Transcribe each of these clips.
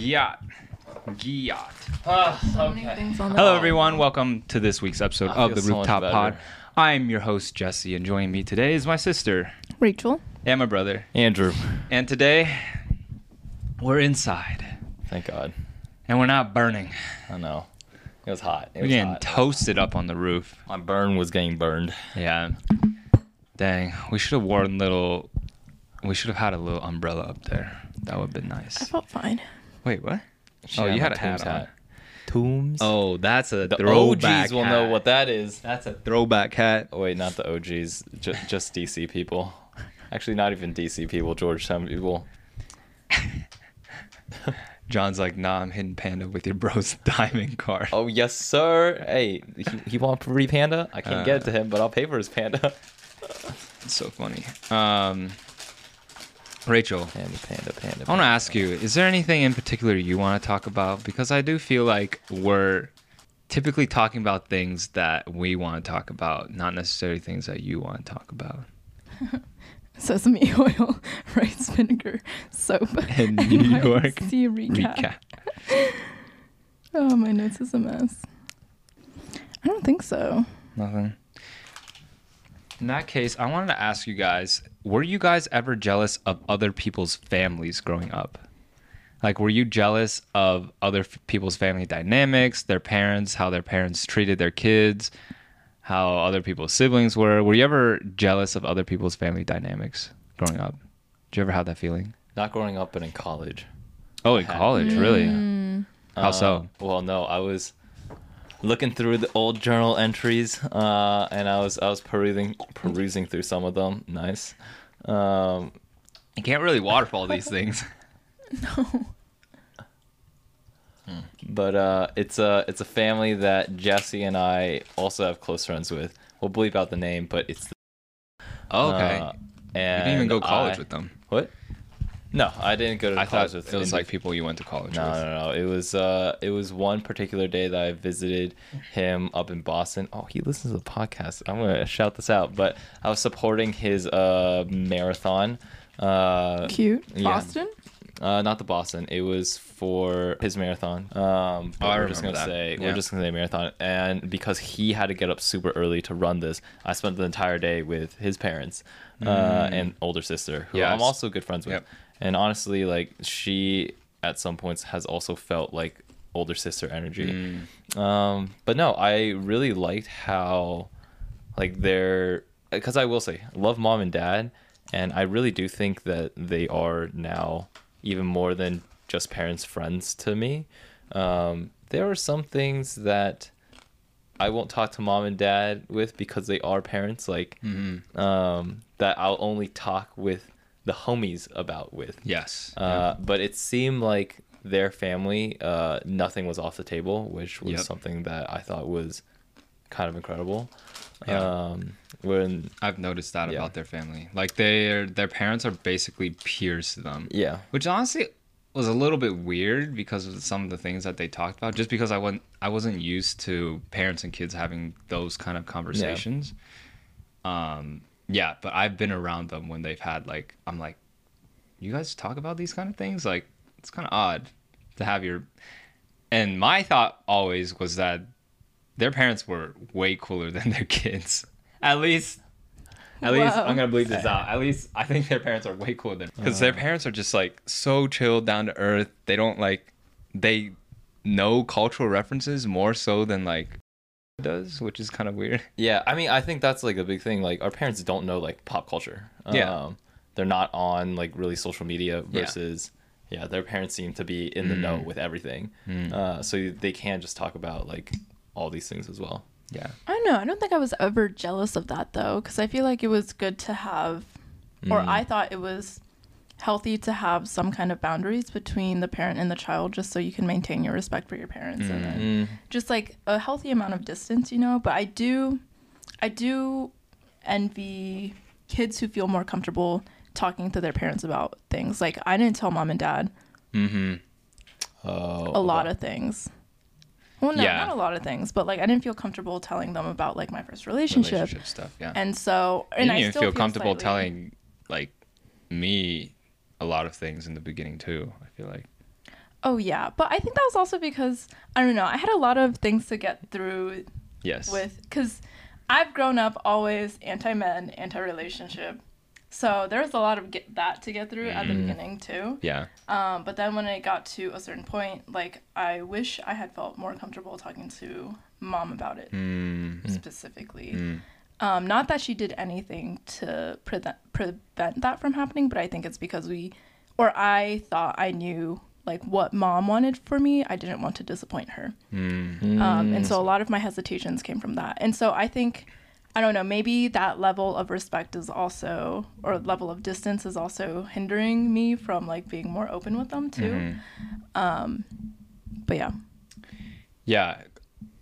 Yacht. Yacht. So many things on the Hello, everyone. Welcome to this week's episode I of the so Rooftop better. Pod. I'm your host, Jesse, and joining me today is my sister Rachel. and my brother. Andrew. And today, we're inside, Thank God. and we're not burning. I know. It was hot. It We're was getting hot. toasted up on the roof. My burn was getting burned. Yeah. Dang, we should have worn little. We should have had a little umbrella up there. That would have been nice. I felt fine. Wait, what? She Oh, you had a hat Tombs on. Tombs. Oh, that's a the throwback OGs will know what that is. That's a throwback hat. Oh, wait, not the OGs. Ju- just DC people. Actually, not even DC people. Georgetown people. John's like, nah, I'm hitting Panda with your bro's diamond card. Oh yes, sir. Hey, he, he want free panda? I can't get it to him, but I'll pay for his panda. It's so funny. Um, Rachel, Panda, panda, panda. I want to ask you: Is there anything in particular you want to talk about? Because I do feel like we're typically talking about things that we want to talk about, not necessarily things that you want to talk about. Sesame oil, rice vinegar, soap. and New my York. See recap. Recap. Oh, my notes is a mess. I don't think so. Nothing. In that case, I wanted to ask you guys: Were you guys ever jealous of other people's families growing up? Like, were you jealous of other f- people's family dynamics, their parents, how their parents treated their kids, how other people's siblings were? Were you ever jealous of other people's family dynamics growing up? Did you ever have that feeling? Not growing up, but in college. Oh, in college, really? Mm, How so? Um, Well, no, I was looking through the old journal entries, uh, and I was I was perusing perusing through some of them. Nice. Um, You can't really waterfall these things. no. but uh, it's a it's a family that Jesse and I also have close friends with. We'll bleep out the name, but it's the, Oh, okay. uh, you didn't even go college I- with them. What? No, I didn't go to I college thought with it was like people you went to college No, with. no, no. It was uh, it was one particular day that I visited him up in Boston. Oh, he listens to the podcast. I'm gonna shout this out, but I was supporting his uh marathon. Uh, Cute. Yeah. Boston? uh, not the Boston. It was for his marathon. Um, Oh, I we're just remember gonna that. say Yeah. we're just gonna say marathon, and because he had to get up super early to run this, I spent the entire day with his parents uh, and older sister, who Mm. Yes. I'm also good friends with. Yep. And honestly, like she at some points has also felt like older sister energy. Mm. Um, but no, I really liked how like they're because I will say I love mom and dad, and I really do think that they are now even more than just parents friends to me. Um, there are some things that I won't talk to mom and dad with because they are parents, like Mm-hmm. um, that I'll only talk with the homies about with. Yes. Uh, but it seemed like their family, uh, nothing was off the table, which was Yep. something that I thought was kind of incredible. Yeah. Um, when I've noticed that Yeah. about their family. Like their their parents are basically peers to them, yeah, which honestly was a little bit weird because of some of the things that they talked about. Just because I wasn't I wasn't used to parents and kids having those kind of conversations. Um, yeah, but I've been around them when they've had like I'm like, you guys talk about these kind of things. Like it's kind of odd to have your. And my thought always was that their parents were way cooler than their kids. At least, at least I'm gonna bleep this out. At least I think their parents are way cooler than because their parents are just like so chill, down to earth. They don't like they know cultural references more so than like does, which is kind of weird. yeah. I mean, I think that's like a big thing. Like our parents don't know like pop culture. Yeah. Um, they're not on like really social media versus. Yeah, their parents seem to be in the know Mm. with everything, Mm. uh, so they can just talk about like all these things as well. Yeah, I don't know. I don't think I was ever jealous of that though, because I feel like it was good to have, or Mm. I thought it was healthy to have some kind of boundaries between the parent and the child, just so you can maintain your respect for your parents, and then Mm. just like a healthy amount of distance, you know. But I do, I do envy kids who feel more comfortable talking to their parents about things. Like I didn't tell mom and dad mm-hmm. Oh, a lot of things. Well, no, Yeah. not a lot of things, but like I didn't feel comfortable telling them about like my first relationship, relationship stuff. Yeah, and so and didn't I still feel comfortable slightly- telling like me a lot of things in the beginning too. I feel like Oh yeah, but I think that was also because I don't know. I had a lot of things to get through Yes. with because I've grown up always anti men, anti relationship. So there was a lot of get that to get through at the Mm. beginning too. yeah. Um, but then when it got to a certain point, like I wish I had felt more comfortable talking to mom about it Mm. specifically. Mm. Um, not that she did anything to prevent prevent that from happening, but I think it's because we, or I thought I knew like what mom wanted for me. I didn't want to disappoint her. Mm. Um, and so a lot of my hesitations came from that. And so I think, I don't know, maybe that level of respect is also, or level of distance is also hindering me from like being more open with them too. Mhm. Um, but yeah. Yeah,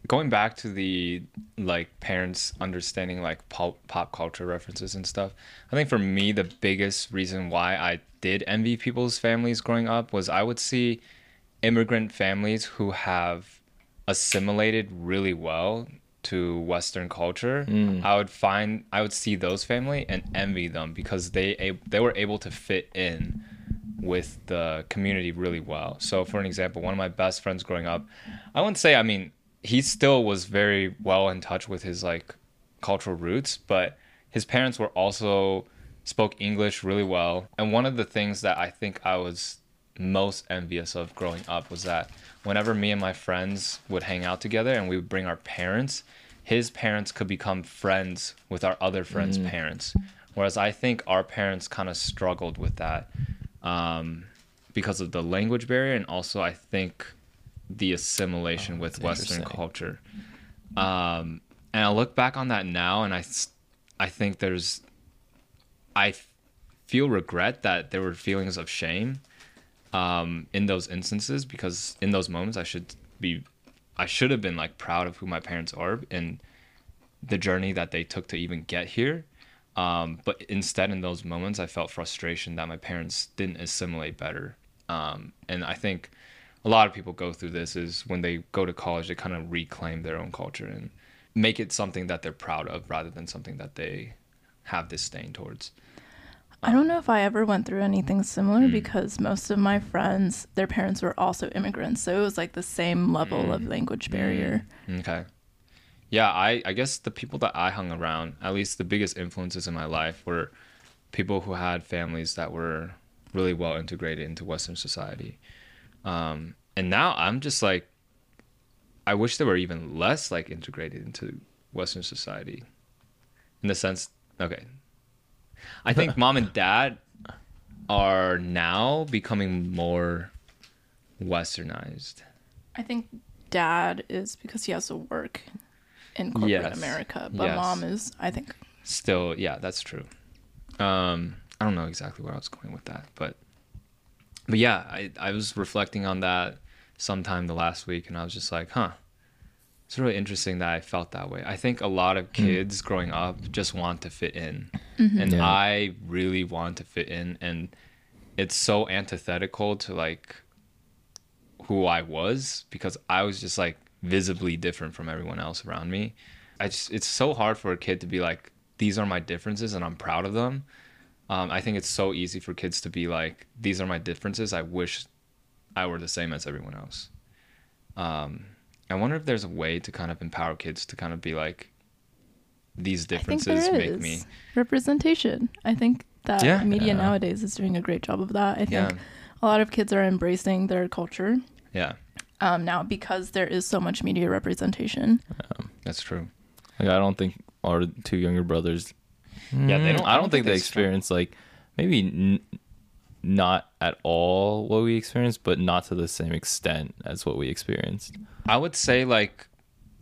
going back to the like parents understanding like pop pop culture references and stuff. I think for me the biggest reason why I did envy people's families growing up was I would see immigrant families who have assimilated really well to western culture Mm. i would find i would see those family and envy them because they they were able to fit in with the community really well. So, for an example, one of my best friends growing up, I wouldn't say, I mean, he still was very well in touch with his like cultural roots, but his parents were also spoke English really well. And one of the things that I think I was most envious of growing up was that whenever me and my friends would hang out together and we would bring our parents, his parents could become friends with our other friends' parents. Whereas I think our parents kind of struggled with that um, because of the language barrier and also I think the assimilation Oh, with Western culture. Um, and I look back on that now and I, I think there's, I feel regret that there were feelings of shame um, in those instances because in those moments I should be, I should have been like proud of who my parents are and the journey that they took to even get here. Um, but instead, in those moments, I felt frustration that my parents didn't assimilate better. Um, and I think a lot of people go through this is when they go to college, they kind of reclaim their own culture and make it something that they're proud of rather than something that they have disdain towards. I don't know if I ever went through anything similar Mm. because most of my friends, their parents were also immigrants. So it was like the same level of Mm. language barrier. Okay. Yeah, I, I guess the people that I hung around, at least the biggest influences in my life, were people who had families that were really well integrated into Western society. Um, and now I'm just like, I wish they were even less like integrated into Western society. In the sense, okay. I think mom and dad are now becoming more westernized. I think dad is because he has to work in corporate Yes. America, but Yes. mom is, I think, still yeah that's true um i don't know exactly where i was going with that but but yeah i i was reflecting on that sometime the last week and i was just like huh it's really interesting that i felt that way i think a lot of kids growing up just want to fit in and Yeah. i really want to fit in and it's so antithetical to like who i was because i was just like visibly different from everyone else around me I just it's so hard for a kid to be like these are my differences and I'm proud of them. Um, I think it's so easy for kids to be like these are my differences. I wish I were the same as everyone else. Um, I wonder if there's a way to kind of empower kids to kind of be like these I think differences there make is me representation. I think that Yeah. media Yeah. nowadays is doing a great job of that. I think yeah a lot of kids are embracing their culture yeah um, now because there is so much media representation. that's true. Like I don't think our two younger brothers. Yeah, they Mm, don't- I don't think they experience like maybe n- not at all what we experienced, but not to the same extent as what we experienced. I would say like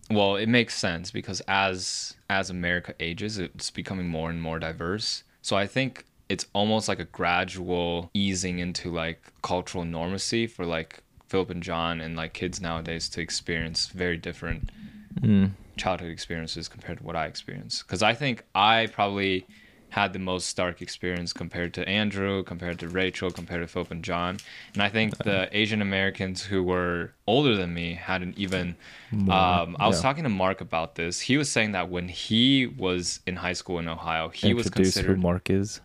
well, it makes sense because as as America ages, it's becoming more and more diverse. So I think it's almost like a gradual easing into like cultural normacy for like Philip and John and like kids nowadays to experience very different Mm. childhood experiences compared to what I experienced. Because I think I probably had the most stark experience compared to Andrew, compared to Rachel, compared to Philip and John. And I think the Asian Americans who were older than me had an even. Um, I was yeah. talking to Mark about this. He was saying that when he was in high school in Ohio, he was Introduce considered. who Mark is.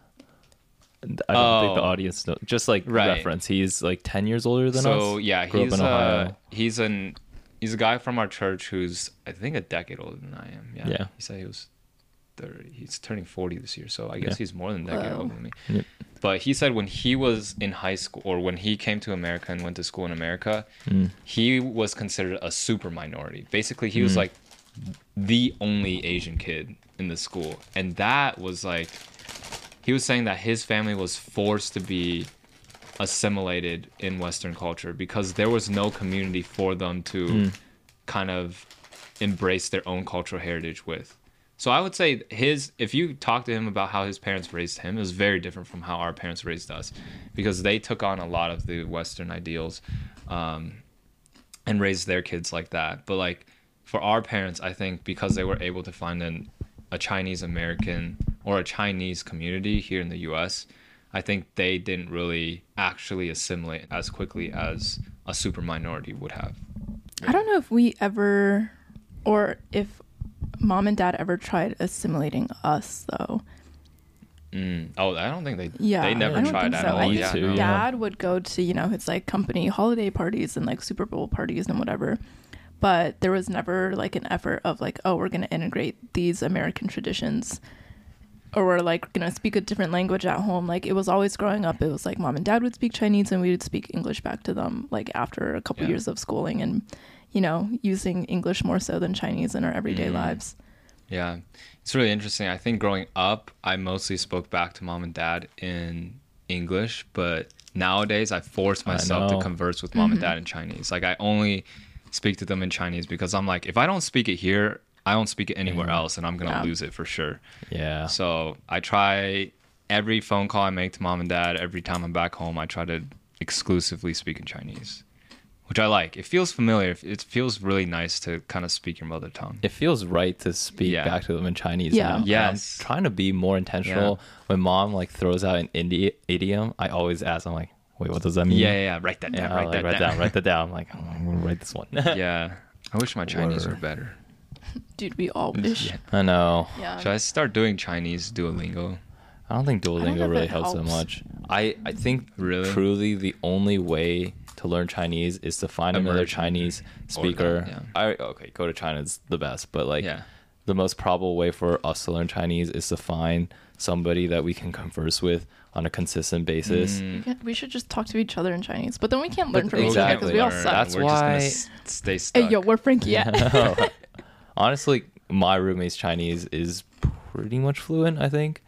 I don't think the Oh. audience know. Just like Right. reference, he's like ten years older than us. so yeah, Grew he's uh, he's an he's a guy from our church who's I think a decade older than I am. Yeah. Yeah. He said he was thirty. He's turning forty this year, so I guess Yeah. he's more than that decade Wow. older than me. Yep. But he said when he was in high school or when he came to America and went to school in America, Mm. he was considered a super minority. Basically, he was Mm. like the only Asian kid in the school. And that was like he was saying that his family was forced to be assimilated in western culture because there was no community for them to Mm. kind of embrace their own cultural heritage with. So I would say his if you talk to him about how his parents raised him, it was very different from how our parents raised us because they took on a lot of the western ideals um, and raised their kids like that. But like for our parents, I think because they were able to find an, a Chinese American or a Chinese community here in the US, I think they didn't really actually assimilate as quickly as a super minority would have. I don't know if we ever, or if mom and dad ever tried assimilating us though. Mm. Oh, I don't think they Yeah, they never I don't tried think at so. all. I think Yeah, too, no. yeah. dad would go to you know his like company holiday parties and like Super Bowl parties and whatever, but there was never like an effort of like oh we're gonna integrate these American traditions, or we're like gonna speak a different language at home. Like it was always growing up, it was like mom and dad would speak Chinese and we would speak English back to them like after a couple Yeah. years of schooling and you know using English more so than Chinese in our everyday Mhm. lives. Yeah, it's really interesting. I think growing up, I mostly spoke back to mom and dad in English, but nowadays I force I myself to converse with mom and dad in Chinese. Like I only speak to them in Chinese because I'm like, if I don't speak it here, I don't speak it anywhere Yeah. else, and I'm gonna Yeah. lose it for sure. Yeah. So I try every phone call I make to mom and dad, every time I'm back home, I try to exclusively speak in Chinese, which I like. It feels familiar. It feels really nice to kind of speak your mother tongue. it feels right to speak Yeah. back to them in Chinese. Yeah. now. Yes. I'm trying to be more intentional. When mom like throws out an Indi- idiom, I always ask, I'm like, wait, what does that mean? Yeah, yeah, yeah. Write that down. I'll, write like, that write down. down, write that down. I'm like, oh, I'm gonna write this one. yeah. I wish my Chinese were better. Dude, we all wish. Yeah. I know. Yeah. Should I start doing Chinese Duolingo? I don't think don't Duolingo really it helps that helps. much. I, I think Really? truly the only way to learn Chinese is to find another Chinese Or that, speaker. yeah. I okay, go to China is the best, but like Yeah. the most probable way for us to learn Chinese is to find somebody that we can converse with on a consistent basis. Mm. We We should just talk to each other in Chinese, but then we can't learn But from each other because we all suck. That's We're just gonna why- s- stay stuck. Hey, yo, we're Frankie. Yeah. Honestly, my roommate's Chinese is pretty much fluent, I think,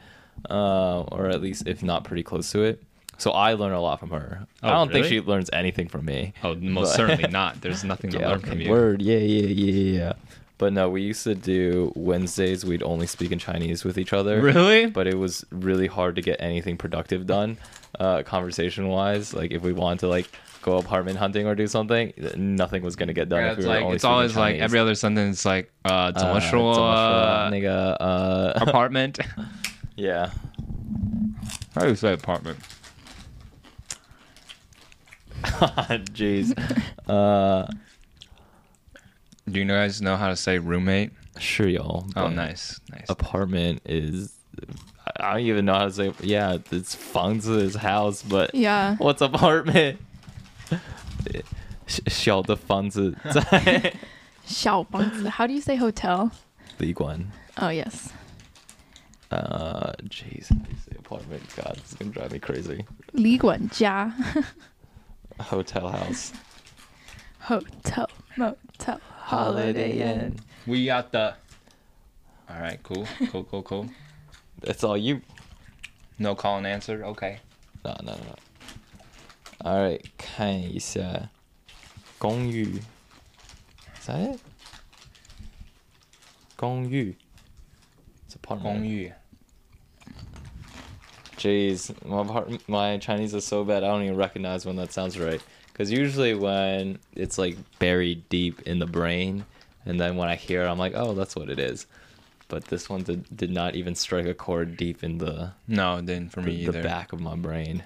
uh, or at least if not pretty close to it. So I learn a lot from her. Oh, I don't really? think she learns anything from me. Oh, most but... certainly not. There's nothing to yeah, learn from you. Word, yeah, yeah, yeah, yeah. But no, we used to do Wednesdays. We'd only speak in Chinese with each other. Really? But it was really hard to get anything productive done, uh, conversation wise. Like if we wanted to like go apartment hunting or do something, nothing was gonna get done. Yeah, it's, we like, it's always Chinese. like every other sentence it's like uh, uh, uh, nigga, uh apartment. yeah. How do you say apartment? Jeez. Uh, Do you guys know how to say roommate? sure, y'all. Oh, but nice, nice. Apartment is. I don't even know how to say. Yeah, it's 房子 is house, but yeah. What's apartment? 小的房子在小房子. How do you say hotel? 旅馆. Oh yes. Uh, jeez, how do you say apartment? God, this is gonna drive me crazy. 旅馆家 Hotel house. hotel motel holiday inn. We got the. All right, cool, cool, cool, cool. That's all you. No call and answer. Okay. No, no, no. All right, 看一下公寓. Is that it? 公寓. It's apartment. 公寓. Jeez, my my Chinese is so bad I don't even recognize when that sounds right. Because usually when it's like buried deep in the brain, and then when I hear it, I'm like, oh, that's what it is. But this one did, did not even strike a chord deep in the No, it didn't for me the, either. the back of my brain.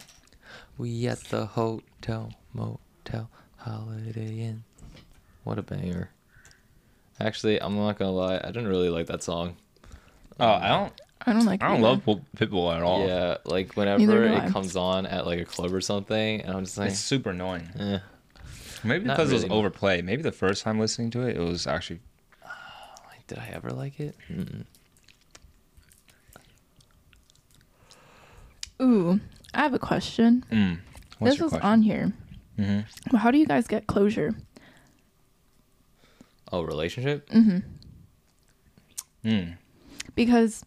We at the hotel, motel, holiday inn. What a banger. Actually, I'm not gonna lie, I didn't really like that song. Oh, I don't. I don't like. I don't love Pol- Pitbull at all. Yeah, like Neither whenever do it comes on at like a club or something, and I'm just like, It's super annoying. eh. Maybe Not because it was really. overplayed. Maybe the first time listening to it, it was actually. Like, did I ever like it? Mm-mm. Ooh, I have a question. Mm. What's this your was question? on here. hmm Well, how do you guys get closure? Oh, relationship? Mm-hmm. Mm. Because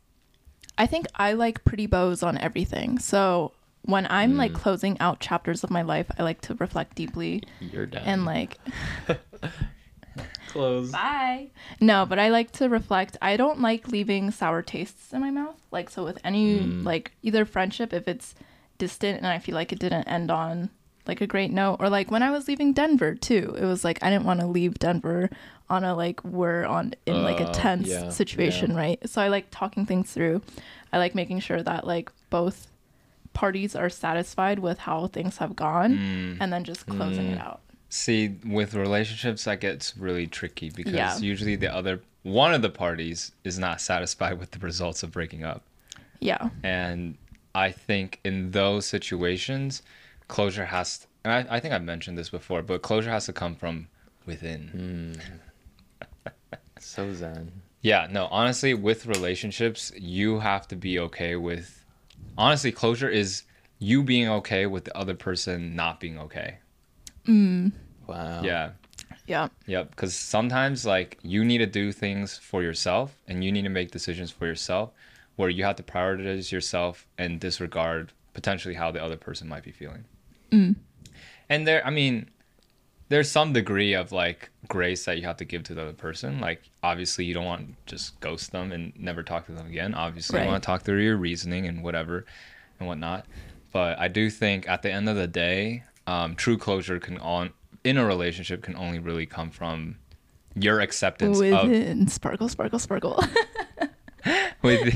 I think I like pretty bows on everything. So when I'm like Mm. closing out chapters of my life, I like to reflect deeply You're down. and like close. Bye. No, but I like to reflect. I don't like leaving sour tastes in my mouth. Like so with any Mm. like either friendship if it's distant and I feel like it didn't end on like a great note or like when I was leaving Denver too. It was like I didn't want to leave Denver on a like we're on in like a Uh, tense yeah, situation, yeah. right? So I like talking things through. I like making sure that like both parties are satisfied with how things have gone Mm. and then just closing it Mm. out. See, with relationships, that gets really tricky because Yeah. usually the other one of the parties is not satisfied with the results of breaking up, Yeah. and I think in those situations, closure has. To, and I, I think I've mentioned this before, but closure has to come from within. So zen. Yeah, no, honestly, with relationships, you have to be okay with. Honestly, closure is you being okay with the other person not being okay. Mm. Wow. Yeah. Yeah. Yep, because sometimes like you need to do things for yourself and you need to make decisions for yourself where you have to prioritize yourself and disregard potentially how the other person might be feeling. And there, I mean, there's some degree of like grace that you have to give to the other person. Like obviously you don't want to just ghost them and never talk to them again. Obviously Right. you want to talk through your reasoning and whatever and whatnot. But I do think at the end of the day, um, true closure can on in a relationship can only really come from your acceptance of sparkle, sparkle, sparkle. with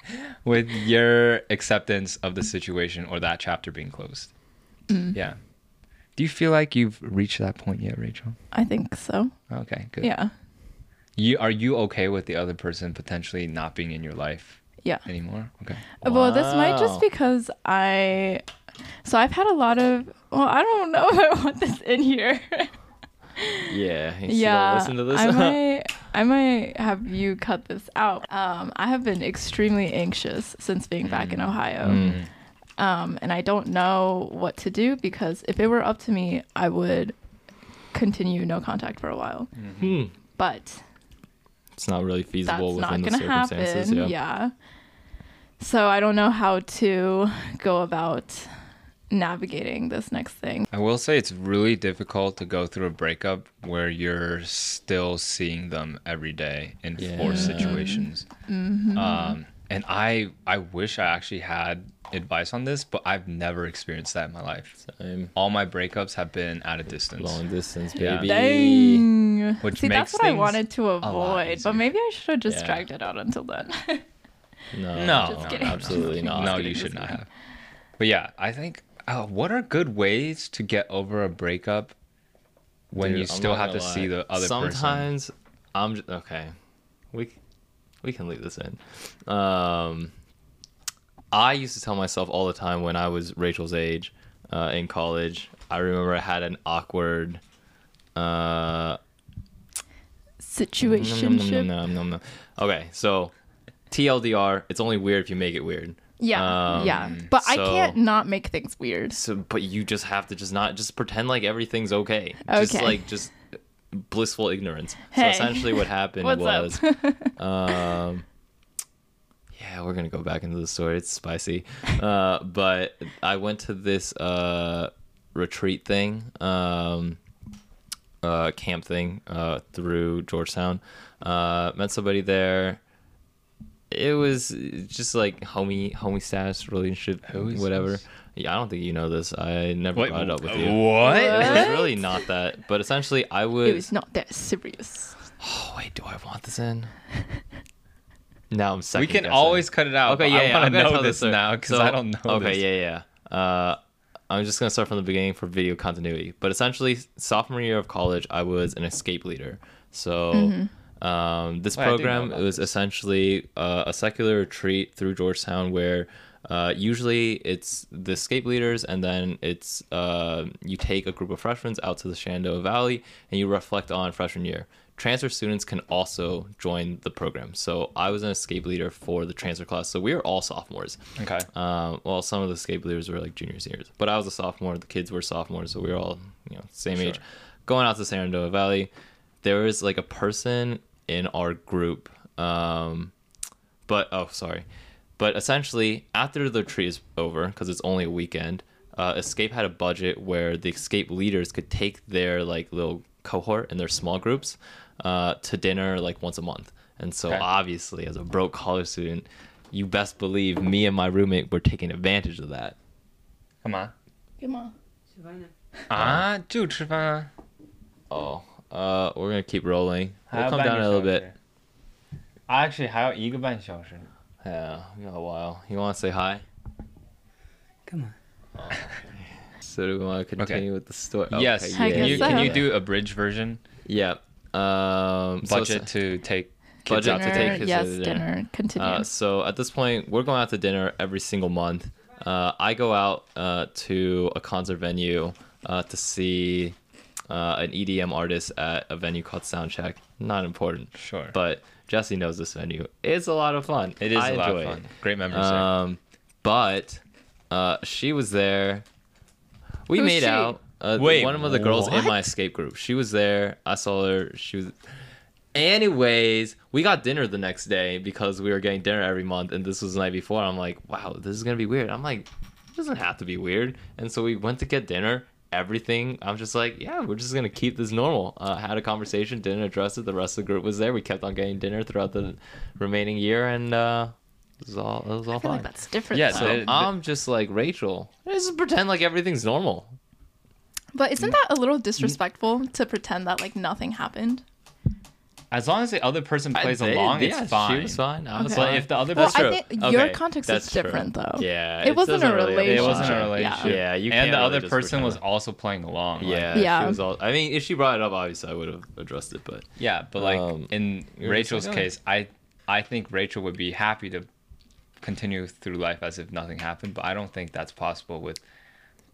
with your acceptance of the situation or that chapter being closed. Mm. Yeah. Do you feel like you've reached that point yet, Rachel? I think so. Okay, good. Yeah. You are you okay with the other person potentially not being in your life Yeah. anymore? Okay. Well, this might just because I. So I've had a lot of. Well, I don't know if I want this in here. Yeah. You yeah. Listen to this. I might. I might have you cut this out. Um, I have been extremely anxious since being back in Ohio. Mm. Um, and I don't know what to do because if it were up to me, I would continue no contact for a while. Hmm. But It's not really that's feasible not within the going to circumstances. happen. yeah. Yeah. So I don't know how to go about navigating this next thing. I will say it's really difficult to go through a breakup where you're still seeing them every day in Yeah. forced situations. Mm-hmm. Um, and I I wish I actually had advice on this, but I've never experienced that in my life. Same. All my breakups have been at a distance. Long distance, Yeah. baby. Dang. Which See, makes that's what I wanted to avoid, but maybe I should have just Yeah. dragged it out until then. No. No, Just no, no, Absolutely not. No, you should not have. But yeah, I think uh, what are good ways to get over a breakup when Dude, you still have to gonna see the other person? Sometimes I'm just, okay. We we can leave this in. Um, I used to tell myself all the time when I was Rachel's age uh, in college. I remember I had an awkward. Uh, Situationship. no, no, no. Okay, so TLDR. It's only weird if you make it weird. Yeah, Um, yeah. But I can't not make things weird. So, but you just have to just not just pretend like everything's okay. okay. Just like just blissful ignorance. Hey. So essentially, what happened was, um, yeah, we're gonna go back into the story. It's spicy, uh, but I went to this uh, retreat thing, um, uh, camp thing uh, through Georgetown. Uh, met somebody there. It was just like homie, homie status relationship, whatever. status? Yeah, I don't think you know this. I never Wait, brought it up with you. What? It was really not that, but essentially, I was. It was not that serious. Oh wait, do I want this in? Now I'm second. We can guessing. always cut it out. Okay, yeah, I yeah, want I'm to gonna know this story. now because So- I don't know. Okay, this. yeah, yeah. Uh, I'm just gonna start from the beginning for video continuity. But essentially, sophomore year of college, I was an escape leader. So, Um, this Wait, I do know program about it was this. essentially uh, a secular retreat through Georgetown where uh, usually it's the escape leaders and then it's uh, you take a group of freshmen out to the Shenandoah Valley and you reflect on freshman year. Transfer students can also join the program. So I was an escape leader for the transfer class. So we were all sophomores. Okay. Um, well, some of the escape leaders were like juniors, seniors, but I was a sophomore. The kids were sophomores, so we were all you know same age. Going out to Shenandoah Valley, there was like a person in our group. Um, but oh, sorry. But essentially, after the retreat is over, because it's only a weekend, uh, Escape had a budget where the Escape leaders could take their like little cohort and their small groups uh, to dinner like once a month. And so, Okay. obviously, as a broke college student, you best believe me and my roommate were taking advantage of that. 干嘛？ Come on. 吃饭呢？啊，就吃饭啊。 Oh, uh, we're gonna keep rolling. 还 We'll 要 come 半 down 个 a little 小 bit. 时。Actually，还要一个半小时。 Yeah, we got a while. You want to say hi? 干嘛？ So do we want to continue with the story? yes. Okay, I Can you so. can you do a bridge version? Yeah. Um, so Budget to take kids Budget out to to take Dinner, kids yes, to dinner. dinner. Continue. Uh, so at this point, we're going out to dinner every single month. Uh, I go out uh, to a concert venue uh, to see uh, an EDM artist at a venue called Soundcheck. Not important, Sure. but Jesse knows this venue. It's a lot of fun. It is I a lot of fun. it. Great memories. Um, but uh, she was there. We Who's made she? out. Uh, Wait, one of the girls in my escape group. She was there. I saw her. She was. Anyways, we got dinner the next day because we were getting dinner every month, and this was the night before. I'm like, wow, this is gonna be weird. I'm like, it doesn't have to be weird. And so we went to get dinner. Everything. I'm just like, yeah, we're just gonna keep this normal. Uh, had a conversation, didn't address it. The rest of the group was there. We kept on getting dinner throughout the remaining year, and uh, it was all it was all I feel fine. like that's different. Yeah, though. So the- I'm just like Rachel. Just pretend like everything's normal. but isn't that a little disrespectful to pretend that like nothing happened? As long as the other person plays I did, along, yeah, it's fine. She was fine. I was Okay. But fine. if the other Well, person, I true. think your Okay, context that's is true. different though. Yeah, It wasn't doesn't a really relationship. it wasn't a Yeah. relationship. Yeah, you and can't the really other just person pretend was that. also playing along. like- Yeah, Yeah. She was all, I mean, if she brought it up, obviously I would have addressed it. But yeah. But like Um, in you're just Rachel's like, oh. case, I I think Rachel would be happy to continue through life as if nothing happened. But I don't think that's possible with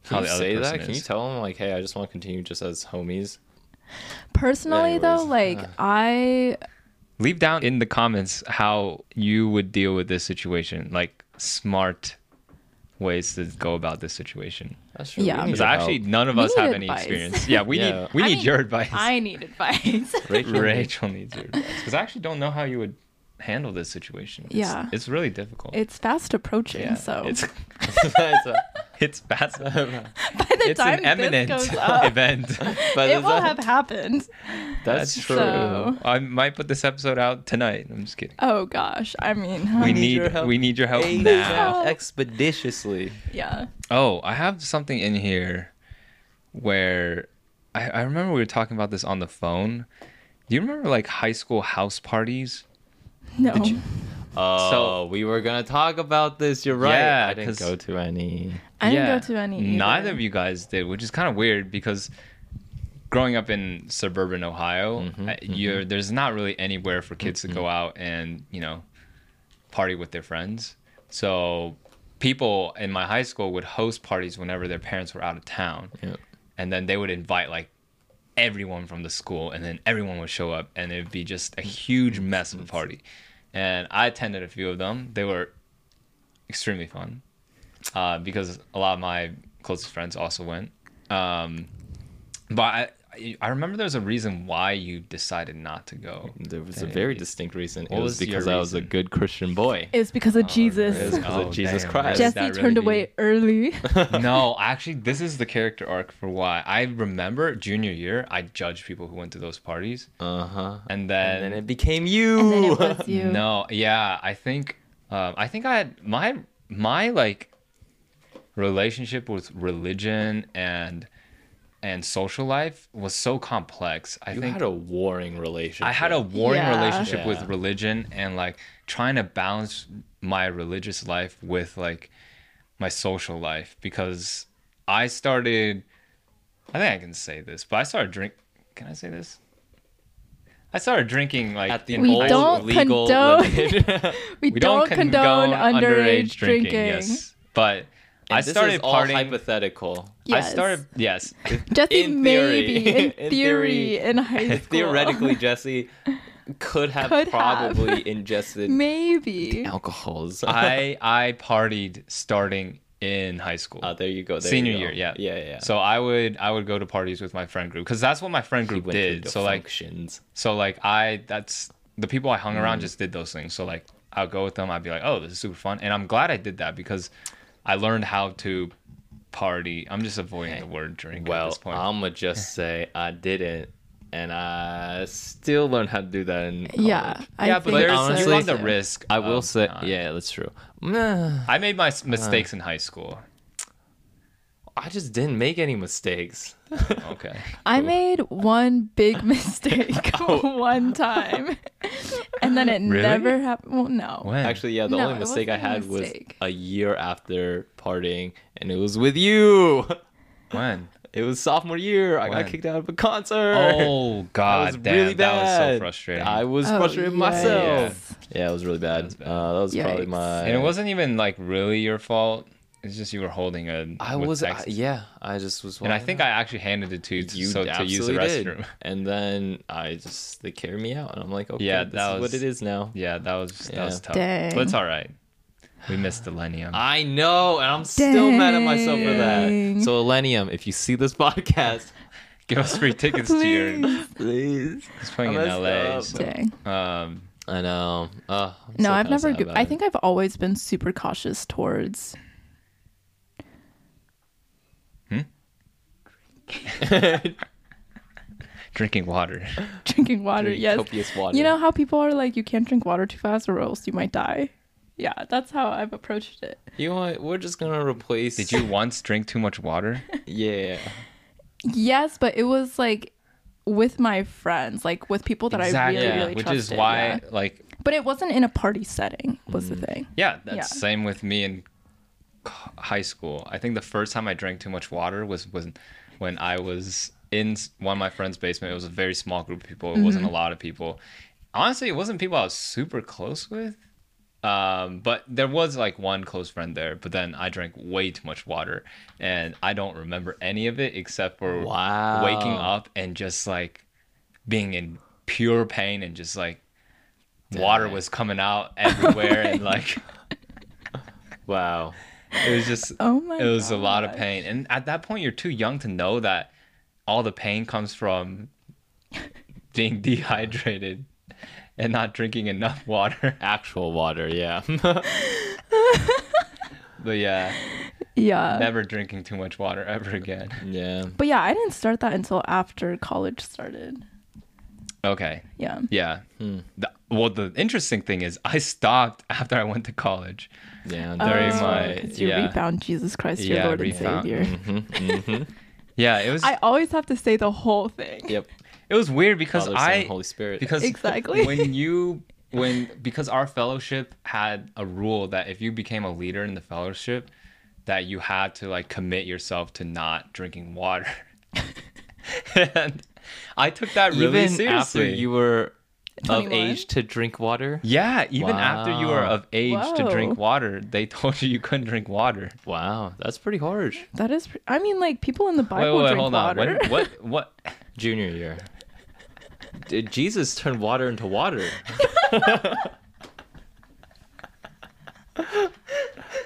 can how you the other say person that? is. Can you tell them like, hey, I just want to continue just as homies? Personally though, Anyways, like uh. I Leave down in the comments how you would deal with this situation, like smart ways to go about this situation. That's true. Yeah. We need Because your actually, help. none of We us have need any advice. experience. Yeah, we Yeah. need we I need mean, your advice. I need advice. Rachel. Rachel needs your advice because I actually don't know how you would handle this situation. It's, Yeah. it's really difficult. it's fast approaching, yeah, so it's It's a- it's fast. by the it's time an eminent this goes up, event. but it will a- have happened. That's true. So- I might put this episode out tonight. I'm just kidding. Oh gosh, I mean, we need need your help we need your help Hey, now. expeditiously. yeah. Oh, I have something in here where I, I remember we were talking about this on the phone. Do you remember like high school house parties? No. Oh, So- we were gonna talk about this. You're right. Yeah, I didn't 'cause- go to any. I didn't Yeah. go to any. Neither either. of you guys did, which is kind of weird because growing up in suburban Ohio, Mhm, uh, you're there's not really anywhere for kids Mm-hmm. to go out and you know party with their friends. So people in my high school would host parties whenever their parents were out of town, Yeah. and then they would invite like everyone from the school, and then everyone would show up, and it'd be just a huge mess of a party. And I attended a few of them. They were extremely fun uh, because a lot of my closest friends also went. Um, but I, I remember there was a reason why you decided not to go. There was a very distinct reason. What it was, was because I was a good Christian boy. It was because of Jesus. it was because of Jesus damn, Christ. Jesse that turned really away early. no, actually, this is the character arc for why. I remember junior year, I judged people who went to those parties, Uh huh. and then, And then it became you. and then it was you. no, yeah, I think, um, I think I had my my like relationship with religion and and social life was so complex. I think you think had a warring relationship. I had a warring Yeah. relationship with religion and like trying to balance my religious life with like my social life because I started I think I can say this, but I started drink can I say this? I started drinking like At the in We old high don't legal condone- We, We don't, condone, underage drinking. Yes, but I And this started is all partying. hypothetical. I Yes. started yes. Jesse In maybe theory. in In theory theory. in high school. Theoretically, Jesse could have Could have. probably ingested maybe. alcohols. I I partied starting in high school. Oh, there you go. There Senior you go. year, yeah. Yeah, yeah. So I would I would go to parties with my friend group because that's what my friend group went did. the So like so like I that's the people I hung Mm. around just did those things. So like I'll go with them. I'd be like, oh, this is super fun, and I'm glad I did that because I learned how to party. I'm just avoiding the word drink at Well, this point. I'm gonna just say I didn't, and I still learned how to do that in college. Yeah, I yeah, but think there's honestly- you run the risk. I will oh, say, not. yeah, that's true. I made my s- uh, mistakes in high school. I just didn't make any mistakes. Okay. I made one big mistake one time, and then it Really? never happened. Well, no. When? Actually, yeah, the No, only mistake I wasn't a had was a year after partying, and it was with you. When? It was sophomore year. I got kicked out of a concert. Oh god, that God, was damn, really that was so frustrating. I was Oh, frustrated yes. myself. Yeah, it was really bad. was bad. Uh, that was probably my. and it wasn't even like really your fault. It's just you were holding a. I with was. I, yeah, I just was. And I think out. I actually handed it to you to, you so, to use the absolutely restroom. did. And then I just they carried me out, and I'm like, okay, Yeah, this that is was- what it is now. Yeah, that was that Yeah. was tough. Dang. But it's all right. We missed Illenium. I know, and I'm still mad at myself for that. So, Illenium, if you see this podcast, Give us free tickets to your. Please. please. It's playing I in LA. So, Dang. um, I know. Uh, No, I've never. Go- I think I've always been super cautious towards drinking water. drinking water. yes. copious water. You know how people are like, you can't drink water too fast or else you might die. Yeah, that's how I've approached it. You know what? We're just gonna replace. Did you once drink too much water? Yeah. Yes, but it was like with my friends, like with people that I really, Yeah, really which trusted. is why, yeah. like, But it wasn't in a party setting. Was the mm. thing. yeah, that's Yeah. same with me in high school. I think the first time I drank too much water was was when I was in one of my friend's basement. It was a very small group of people. It wasn't Mm-hmm. a lot of people. Honestly, it wasn't people I was super close with. Um, but there was like one close friend there. But then I drank way too much water, and I don't remember any of it except for Wow. waking up and just like being in pure pain and just like water was coming out everywhere and like Wow. It was just Oh my it was a lot of pain and at that point you're too young to know that all the pain comes from being dehydrated and not drinking enough water Actual water. Yeah. but yeah Yeah. never drinking too much water ever again yeah. But yeah, I didn't start that until after college started. Okay Yeah. yeah Hmm. The- well the interesting thing is i stopped after i went to college Yeah. Very Oh, much, 'cause you yeah. refound Jesus Christ, your Yeah, Lord refound- and Savior. hmm yeah it was I always have to say the whole thing. Yep. it was weird because Father, Son, i and Holy Spirit. because Exactly. when you when because our fellowship had a rule that if you became a leader in the fellowship that you had to like commit yourself to not drinking water and i took that really even seriously after you were of age to drink water. yeah even after you were of age to drink water they told you you couldn't drink water Wow, that's pretty harsh. That is, pre- I mean, like people in the wait Bible wait, wait drink hold water. on when, what what Junior year. Did Jesus turn water into water?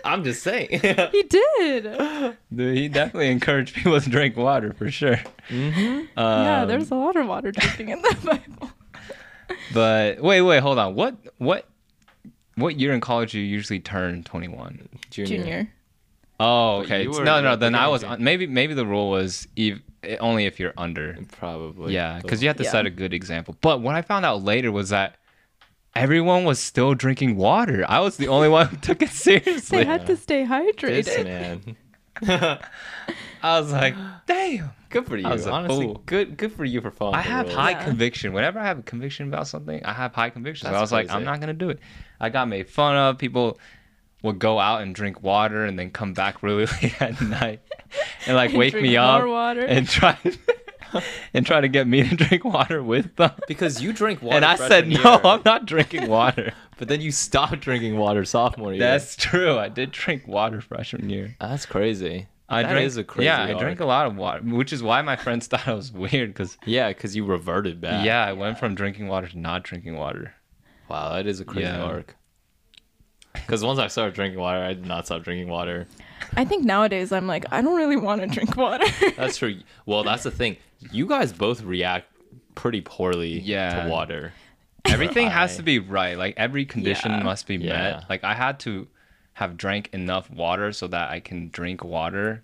I'm just saying. he did. Dude, he definitely encouraged people to drink water for sure mm-hmm. yeah, Um, there's a lot of water drinking in the Bible. But wait, wait, hold on. What what what year in college do you usually turn 21? Junior. Junior. Oh, okay. you were no, no. Then I was beginning. maybe maybe the rule was ev- only if you're under. Probably. Yeah, because you have to Yeah. set a good example. But what I found out later was that everyone was still drinking water. I was the only one who took it seriously. They seriously. had to stay hydrated. This man. I was like, damn. Good for you. I was a Honestly, fool. good good for you for following. I the have rules. high Yeah. conviction. Whenever I have a conviction about something, I have high conviction. So I was like, I'm not gonna do it. I got made fun of. People would go out and drink water and then come back really late at night and like And wake me up water. and try and try to get me to drink water with them. Because you drink water. and I said, no, year, I'm not drinking water. But then you stopped drinking water sophomore year. That's true. I did drink water freshman year. That's crazy. I That drank, a crazy yeah, I drank a lot of water, which is why my friends thought I was weird. Because Yeah, because you reverted back. yeah, I went from drinking water to not drinking water. Wow, that is a crazy Yeah. arc. Because once I started drinking water, I did not stop drinking water. I think nowadays I'm like, I don't really want to drink water. That's true. Well, that's the thing. You guys both react pretty poorly Yeah. to water. Everything has to be right. Like every condition Yeah. must be Yeah. met. Like I had to have drank enough water so that I can drink water,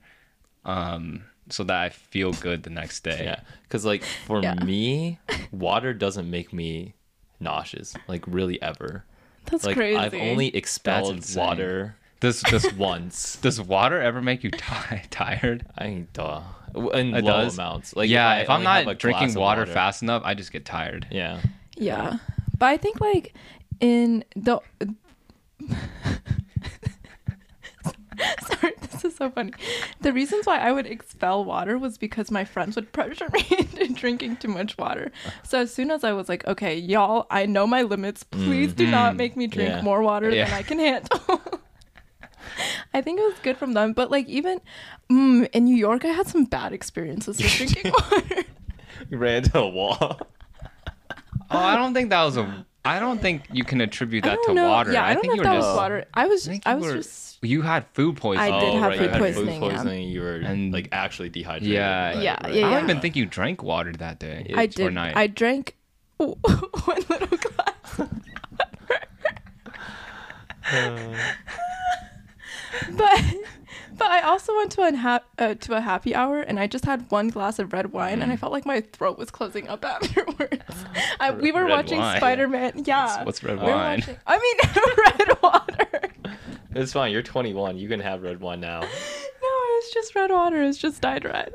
um, so that I feel good the next day. Yeah. Because, like, for Yeah. me, water doesn't make me nauseous, like, really ever. That's like, crazy. I've only expelled water Does does once. does water ever make you ti tired? I think, duh. In It low does? amounts. Like, yeah, I if, I'm not drinking of water, fast enough, I just get tired. Yeah. Yeah. But I think like in the Sorry, this is so funny. The reasons why I would expel water was because my friends would pressure me into drinking too much water. So as soon as I was like, okay, y'all, I know my limits. Please do not mm-hmm. make me drink Yeah. more water Yeah. than I can handle. I think it was good from them, but like even mm, in New York, I had some bad experiences with drinking water. You ran into a wall. Oh, I don't think that was a. I don't think you can attribute I that don't to know. water. Yeah, I, don't think know you if were that just. was water. I was, I I, was were- just. You had food poisoning. I did have right, food you had poisoning, yeah. poisoning. You were And- like actually dehydrated. Yeah. Right, Yeah, right. yeah, I don't yeah. even think you drank water that day. I or did. night. I drank one little glass. But but I also went to a ha- uh, to a happy hour and I just had one glass of red wine and I felt like my throat was closing up afterwards. I, we were Red watching wine? Spider Man. Yeah. What's red We wine? watching- I mean red water. It's fine. You're 21. You can have red wine now. No, it was just red water. It was just dyed red.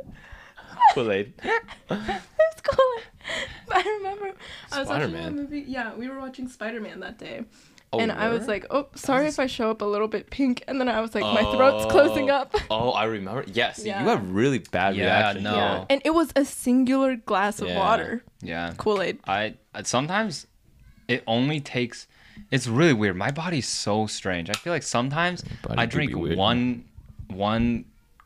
Kool Aid. It's cool. But I remember I was watching a movie. Yeah, we were watching Spider Man that day. Oh, and I was like, "Oh, sorry if I show up a little bit pink." And then I was like, "My throat's oh. closing Oh. up." Oh, I remember. Yes, Yeah. you have really bad Yeah, reactions. no. Yeah, and it was a singular glass of Yeah. water, Yeah. Kool Aid. I I- sometimes it only takes. It's really weird. My body's so strange. I feel like sometimes I drink weird, one one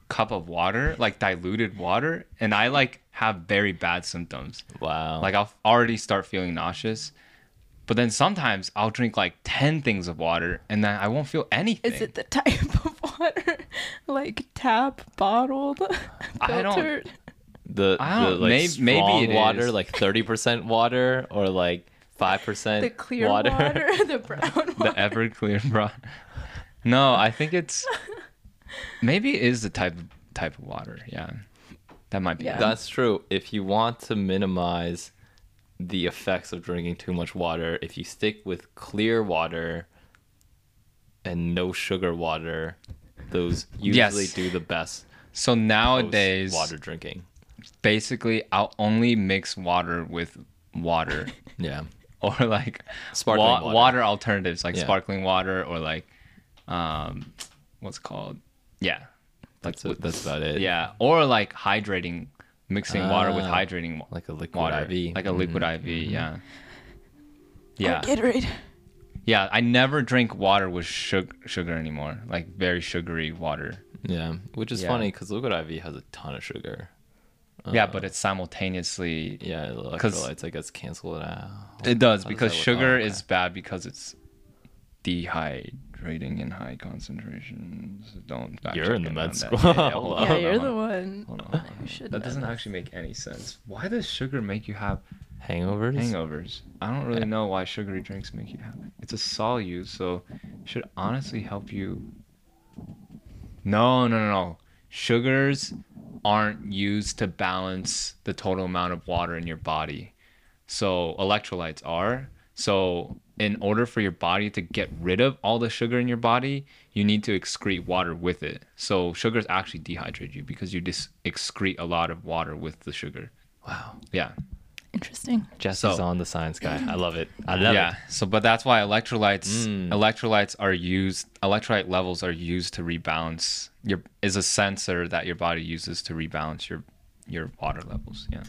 cup of water, like diluted water, and I like have very bad symptoms. Wow. Like I'll already start feeling nauseous. But then sometimes I'll drink like 10 things of water and then I won't feel anything. Is it the type of water, like tap, bottled, I don't- filtered? the, I don't- like may- maybe strong it water, is. like 30% water, or like 5% The clear water, the brown the water. Everclear broth? No, I think it's maybe it is the type type of water. Yeah. That might be. Yeah. That's true. If you want to minimize the effects of drinking too much water, if you stick with clear water and no sugar water, those usually Yes. do the best. So nowadays water drinking. basically I'll only mix water with water Yeah. or like Sparkling wa- water. water alternatives like Yeah. sparkling water or like um what's called? Yeah. That's it. That's about it. Yeah, or like hydrating, mixing water with Ah, hydrating Like a liquid water, IV. like a liquid IV. Yeah, yeah, Or Gatorade. yeah. I never drink water with sugar, sugar anymore. Like very sugary water. Yeah. Which is Yeah. funny because liquid IV has a ton of sugar. yeah, Uh, but it's simultaneously. Yeah, the 'Cause- electrolytes, I guess, cancel it out. It does How because that work? sugar Oh, okay. is bad because it's dehydrating in high concentrations. Don't. fact You're in the med on that. school. Yeah, yeah, Hold hold on. on, Yeah, you're on, the one. Hold on, hold on. You That doesn't this. actually make any sense. Why does sugar make you have Hangovers? hangovers. I don't really know why sugary drinks make you happy. It's a solute, so it should honestly help you. No, no, no, no. Sugars aren't used to balance the total amount of water in your body. So electrolytes are. So in order for your body to get rid of all the sugar in your body, you need to excrete water with it. So sugars actually dehydrate you because you just excrete a lot of water with the sugar. Wow. Yeah. Interesting. Jess So- is on the science guy. I love it. I love yeah. it. Yeah. So, but that's why electrolytes Mm. electrolytes are used. Electrolyte levels are used to rebalance. Your is a sensor that your body uses to rebalance your your water levels. Yeah.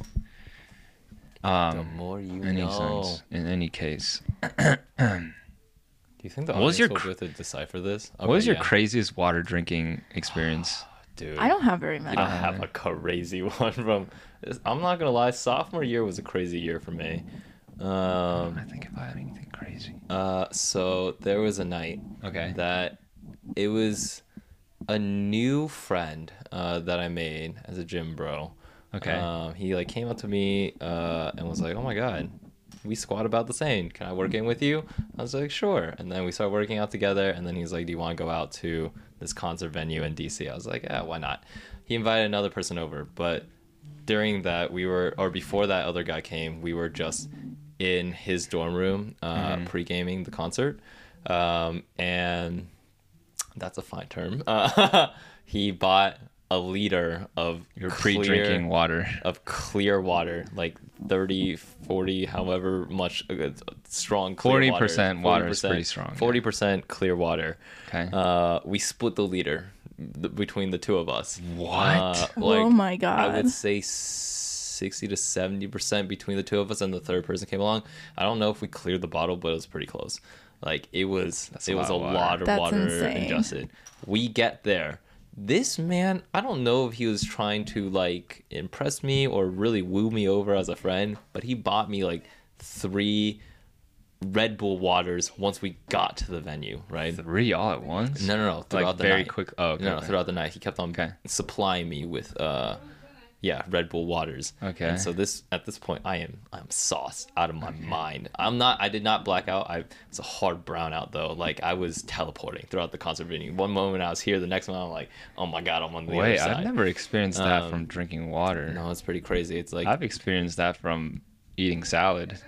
The Um, more you any know. sense. In any case, Do you think the What was audience your will be able to decipher this? what was your yeah. craziest water drinking experience? dude? I don't have very many. I have a crazy one from. I'm not gonna lie. Sophomore year was a crazy year for me. Um, I think if I had anything crazy. uh, so there was a night Okay. that it was a new friend uh, that I made as a gym bro. Okay. Um, he like came up to me uh, and was like, "Oh my god, we squat about the same. Can I work in with you?" I was like, "Sure." And then we started working out together. And then he's like, "Do you want to go out to this concert venue in DC?" I was like, "Yeah, why not?" He invited another person over, but during that we were, or before that other guy came, we were just in his dorm room uh, Mhm. pre-gaming the concert, um, and that's a fine term. Uh, he bought a liter of You're clear- pre-drinking water. of clear water, like 30, 40, however much uh, strong clear 40% water is pretty strong, 40% clear water. Okay. Uh, we split the liter th- between the two of us. What? Uh, oh my god. I would say 60 to 70% between the two of us and the third person came along. I don't know if we cleared the bottle, but it was pretty close. Like it was That's a it was a lot of water. lot of That's water insane. ingested. We get there. This man, I don't know if he was trying to like impress me or really woo me over as a friend, but he bought me like three Red Bull waters once we got to the venue, right? Three all at once? No, no, no. Throughout Like the very night. quick. Oh, okay. No, no, okay. throughout the night, he kept on Okay. supplying me with, uh, yeah, Red Bull waters. Okay. And so this, at this point, I am, I'm sauced out of my mind. I'm not, I did not black out. I, it's a hard brownout though. Like I was teleporting throughout the concert venue. One moment I was here, the next moment I'm like, oh my god, I'm on the Wait, other side. I've never experienced that Um, from drinking water. No, it's pretty crazy. It's like, I've experienced that from eating salad.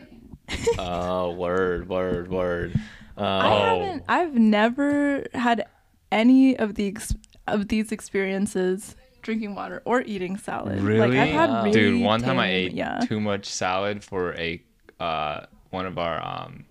oh, word, word, word. I Uh, haven't. I've never had any of the ex- of these experiences drinking water or eating salad. Like I've had Wow. really Dude, one time I ate yeah. too much salad for a uh one of our um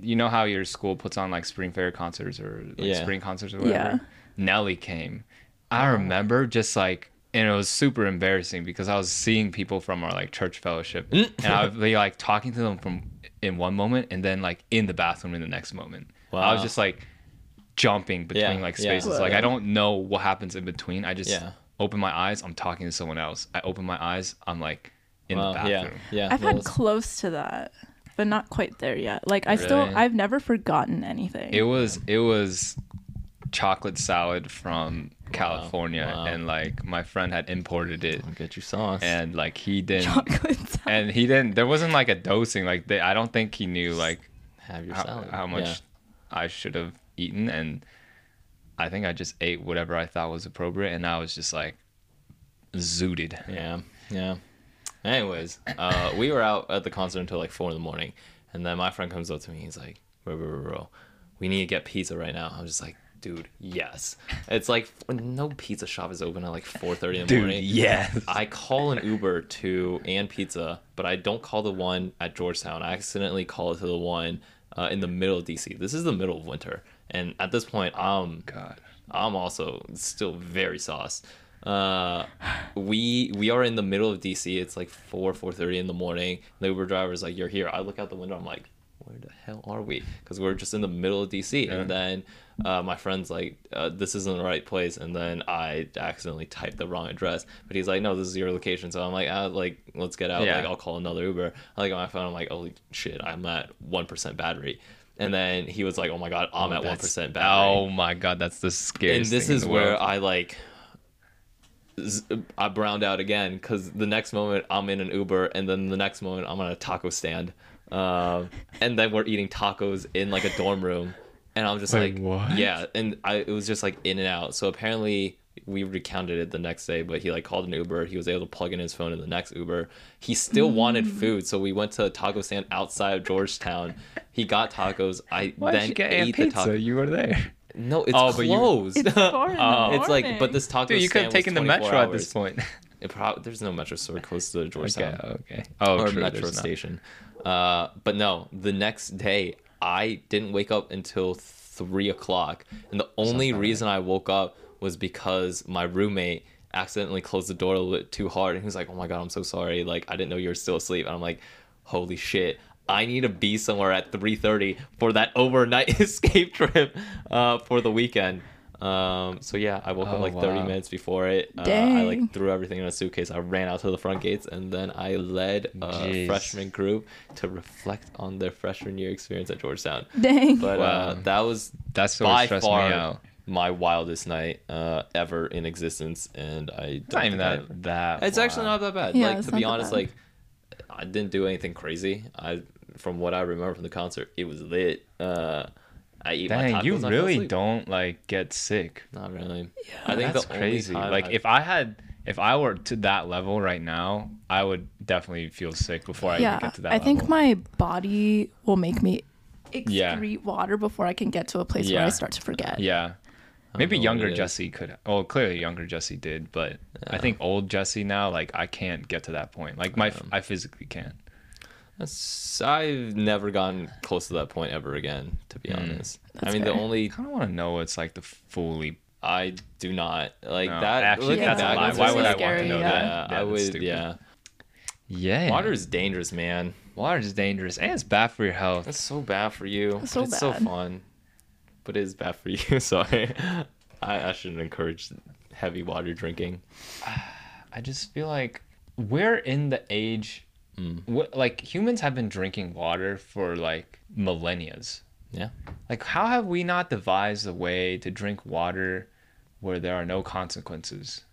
you know how your school puts on like spring fair concerts or like Yeah. spring concerts or whatever? Yeah. Nelly came. I remember just like and it was super embarrassing because I was seeing people from our like church fellowship Mm. and I would be like talking to them from in one moment and then like in the bathroom in the next moment. Wow. I was just like jumping between Yeah, like yeah. spaces. Like I don't know what happens in between. I just Yeah. open my eyes, I'm talking to someone else. I open my eyes, I'm like in Wow, the yeah, bathroom. yeah. I've had close to that, but not quite there yet. Like I still, I've never forgotten anything. It was it was chocolate salad from California wow. and like my friend had imported it I'll get you sauce. and like he didn't chocolate. salad. and he didn't there wasn't like a dosing like they, I don't think he knew like have your how, salad. how much Yeah. I should have eaten and I think I just ate whatever I thought was appropriate and I was just like zooted. Yeah, yeah. Anyways, uh, we were out at the concert until like four in the morning, and then my friend comes up to me. He's like, "Bro, bro, bro, bro, we need to get pizza right now." I was just like, "Dude, yes." It's like no pizza shop is open at like four thirty in the morning. yes. I call an Uber to and Pizza, but I don't call the one at Georgetown. I accidentally call it to the one uh, in the middle of DC. This is the middle of winter, and at this point, I'm God. I'm also still very sauced. Uh, we we are in the middle of DC. It's like four four thirty in the morning. The Uber driver's like, "You're here." I look out the window. I'm like, "Where the hell are we?" Because we're just in the middle of DC. Yeah. And then uh, my friend's like, uh, "This isn't the right place." And then I accidentally typed the wrong address. But he's like, "No, this is your location." So I'm like, ah, "Like, let's get out. Yeah. Like, I'll call another Uber." I look at my phone. I'm like, "Holy shit! I'm at one percent battery." And then he was like, "Oh my god, I'm at one battery." Oh my god, that's the scariest and this is where world. I like z- I browned out again because the next moment I'm in an Uber and then the next moment I'm on a taco stand, um, and then we're eating tacos in like a dorm room, and I'm just Wait, like, what? yeah, and I it was just like in and out. So apparently we recounted it the next day, but he like called an Uber. He was able to plug in his phone in the next Uber. He still wanted food, so we went to a taco stand outside of Georgetown. He got tacos. I Why then did you get ate Aunt the taco. You were there. No, it's Oh, but you- closed. It's four in the Oh. It's like, but morning. this taco Dude, you could have stand taken the 24 metro at this point. It prob- there's no metro store close to Georgetown okay, okay. Oh, or true, metro there's not. station. Uh, but no, the next day I didn't wake up until three o'clock, and the only about reason I woke up was because my roommate accidentally closed the door a little bit too hard, and he was like, "Oh my god, I'm so sorry. Like I didn't know you were still asleep." And I'm like, "Holy shit." I need to be somewhere at 3:30 for that overnight escape trip uh, for the weekend. Um, so yeah, I woke Oh, up like 30 minutes before it. Uh, I like threw everything in a suitcase. I ran out to the front gates, and then I led a Jeez. freshman group to reflect on their freshman year experience at Georgetown. Dang. But uh, that was That's what by stressed far me out. My wildest night uh, ever in existence, and I It's not even think I- that that. It's actually not that bad. Yeah, like to be honest, bad. like I didn't do anything crazy. I from what I remember from the concert, it was lit. Uh, I eat my Dang, tacos you and I really don't like get sick. Not really. Yeah, I think That's crazy. Like I- if I had, if I were to that level right now, I would definitely feel sick before I yeah, even get to that I level. think my body will make me Yeah. excrete water before I can get to a place where I start to forget. Yeah. I Maybe don't know what younger. Jesse could. Oh, clearly younger Jesse did, but I think old Jesse now, like I can't get to that point. Like my, Um, I physically can't. That's- I've never gotten close to that point ever again. To be Mm. honest, I That's mean the fair. I only kind of want to know what's like the fully. I do not like No, that. actually, looking that's a back lie. Why this, would I want to know yeah, that? Yeah, I would. stupid. Yeah, Yeah, water is dangerous, man. water is dangerous and it's bad for your health. It's so bad for you. It's so but it's so fun. But it is bad for you. So I, I shouldn't encourage heavy water drinking. I just feel like we're in the age, Mm. what, like humans have been drinking water for like millennia. Yeah. Like, how have we not devised a way to drink water where there are no consequences?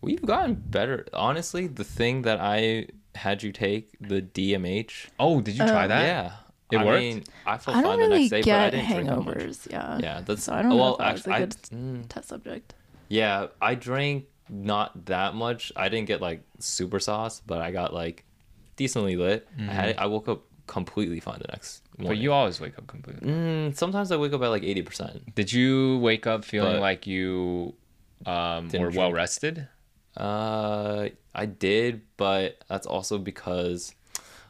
We've gotten better. Honestly, the thing that I had you take, the DMH. Oh, did you try Oh. that? yeah. It I worked? mean, I felt I fine don't the really next day, but I get didn't drink that much. hangovers. Yeah. Yeah, that's So I don't know well, if that was a actually, good I, mm, test subject. yeah, I drank not that much. I didn't get like super sauce, but I got like decently lit. I had I woke up completely fine the next But morning. you always wake up completely. Mm, sometimes I wake up at like eighty percent. Did you wake up feeling But- like you um, were well rested? Uh, I did, but that's also because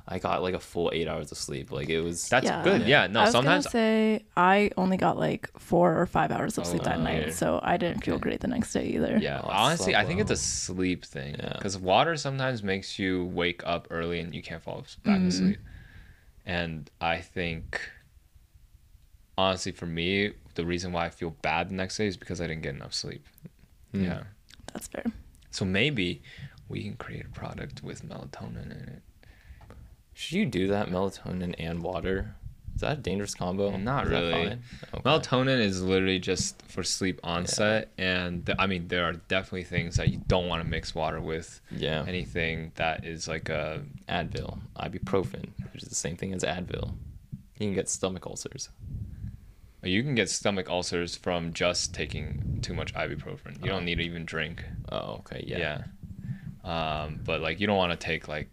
I got like a full eight hours of sleep. Like it was. That's Yeah. good. Yeah. No, I was sometimes gonna say I only got like four or five hours of sleep that Oh, night, so I didn't feel great the next day either. Yeah, Oh, honestly, I slept think it's a sleep thing. Yeah. Because water sometimes makes you wake up early and you can't fall back Mm-hmm. asleep. And I think, honestly, for me, the reason why I feel bad the next day is because I didn't get enough sleep. Hmm. Yeah. That's fair. So maybe we can create a product with melatonin in it. Should you do that melatonin and water? Is that a dangerous combo? Not Is really. Okay. Melatonin is literally just for sleep onset, and th- I mean there are definitely things that you don't want to mix water with. Yeah. Anything that is like a Advil, ibuprofen, which is the same thing as Advil. You can get stomach ulcers. You can get stomach ulcers from just taking too much ibuprofen. You Oh. don't need to even drink. Oh, okay, yeah. Yeah. Um, but like you don't want to take like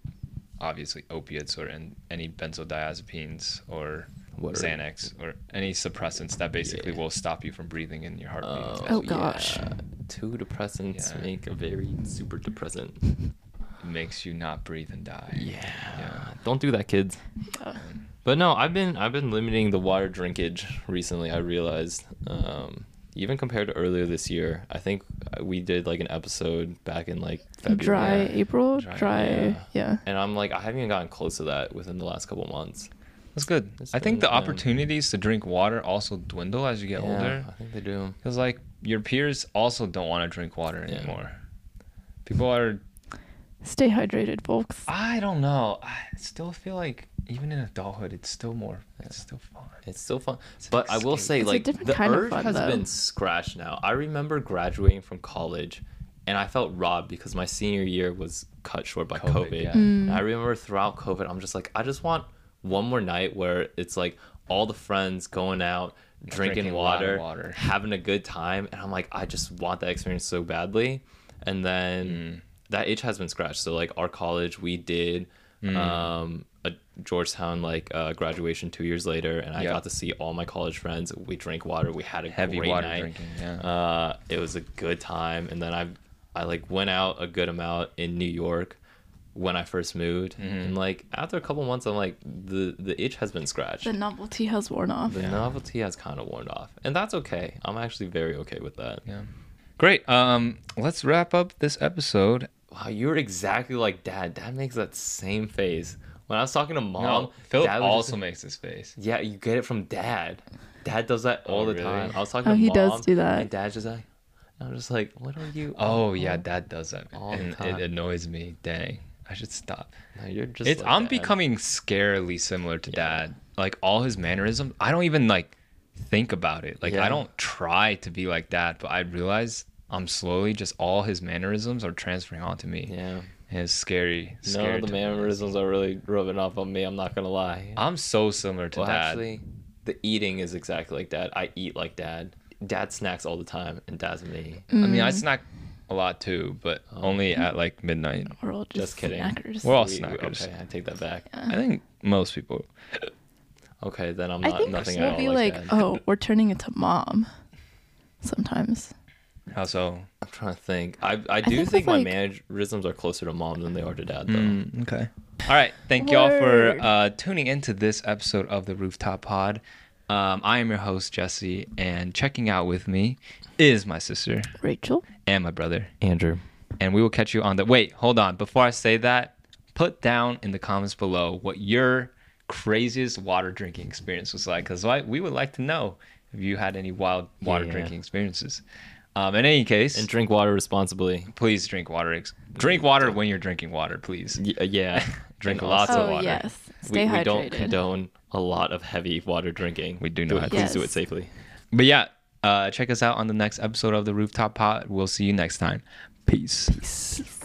obviously opiates or an, any benzodiazepines or What are- Xanax or any suppressants that basically Yeah. will stop you from breathing in your heartbeat. Oh, gosh. yeah. Two depressants Yeah. make a very super depressant. It makes you not breathe and die. Yeah. Yeah. Don't do that, kids. But no, I've been I've been limiting the water drinkage recently. I realized, um, even compared to earlier this year, I think uh, we did like an episode back in like February, Dry April, Dry, dry, yeah. yeah. and I'm like I haven't even gotten close to that within the last couple months. That's good. It's I think the been, opportunities to drink water also dwindle as you get Yeah, older. I think they do. Because like your peers also don't want to drink water Yeah. anymore. People are. Stay hydrated, folks. I don't know. I still feel like even in adulthood, it's still more. It's still fun. It's still fun, It's but I will say It's like different the kind urge fun, has though. been scratched now. I remember graduating from college, and I felt robbed because my senior year was cut short by COVID, COVID. yeah. And I remember throughout COVID, I'm just like, I just want one more night where it's like all the friends going out, drinking, Drinking a lot of water, water. having a good time, and I'm like, I just want that experience so badly. And then Mm. That itch has been scratched. So like our college, we did Mm. um, a Georgetown like uh, graduation two years later, and I Yeah. got to see all my college friends. We drank water. We had a Heavy great water night. drinking. Yeah. Uh, it was a good time, and then I, I like went out a good amount in New York when I first moved, Mm-hmm. and like after a couple months, I'm like the the itch has been scratched. The novelty has worn off. the Yeah. novelty has kind of worn off, and that's okay. I'm actually very okay with that. yeah. Great. Um, let's wrap up this episode. Wow, you're exactly like dad. Dad makes that same face. When I was talking to mom, No, Philip Dad also just- makes this face. yeah, you get it from dad. Dad does that all Oh, the really? time. I was talking Oh, to he mom, does do that. and dad's just like, I'm just like, what are you? Oh yeah, Dad does that, All the and time. it annoys me. Dang, I should stop. No, you're just. It's like I'm dad. becoming scarily similar to Yeah. Dad. Like all his mannerisms, I don't even like think about it. Like Yeah. I don't try to be like Dad, but I realize I'm slowly just all his mannerisms are transferring onto me. Yeah. And it's scary. None scary of the to- mannerisms are really rubbing off on me. I'm not gonna lie. I'm so similar to well, Dad. actually, the eating is exactly like dad. I eat like dad. Dad snacks all the time, and dad's me. I mean, I Mm. snack a lot too, but Oh. only at like midnight. We're all just, Just kidding. snackers. We're all We- we- snackers. okay, I take that back. I think most people. Okay, then I'm I not think nothing we'll at all be like, like, oh, we're turning into mom. Sometimes. How so? I'm trying to think. I I do think think, my like- mannerisms are closer to mom than they are to dad, though. Mm, okay. All right. Thank y'all for uh, tuning into this episode of the Rooftop Pod. Um, I am your host, Jesse, and checking out with me is my sister Rachel. and my brother. Andrew. And we will catch you on the. Wait, hold on. Before I say that, put down in the comments below what your craziest water drinking experience was like, because we would like to know if you had any wild water Yeah. drinking experiences. Um, in any case, And drink water responsibly. please drink water. Drink water when you're drinking water, please. Y- uh, yeah. Drink And lots of oh, water. yes. We, Stay we hydrated. don't condone a lot of heavy water drinking. We do Do not. it, please do it safely. But yeah, uh, check us out on the next episode of the Rooftop Pod. We'll see you next time. Peace. Peace.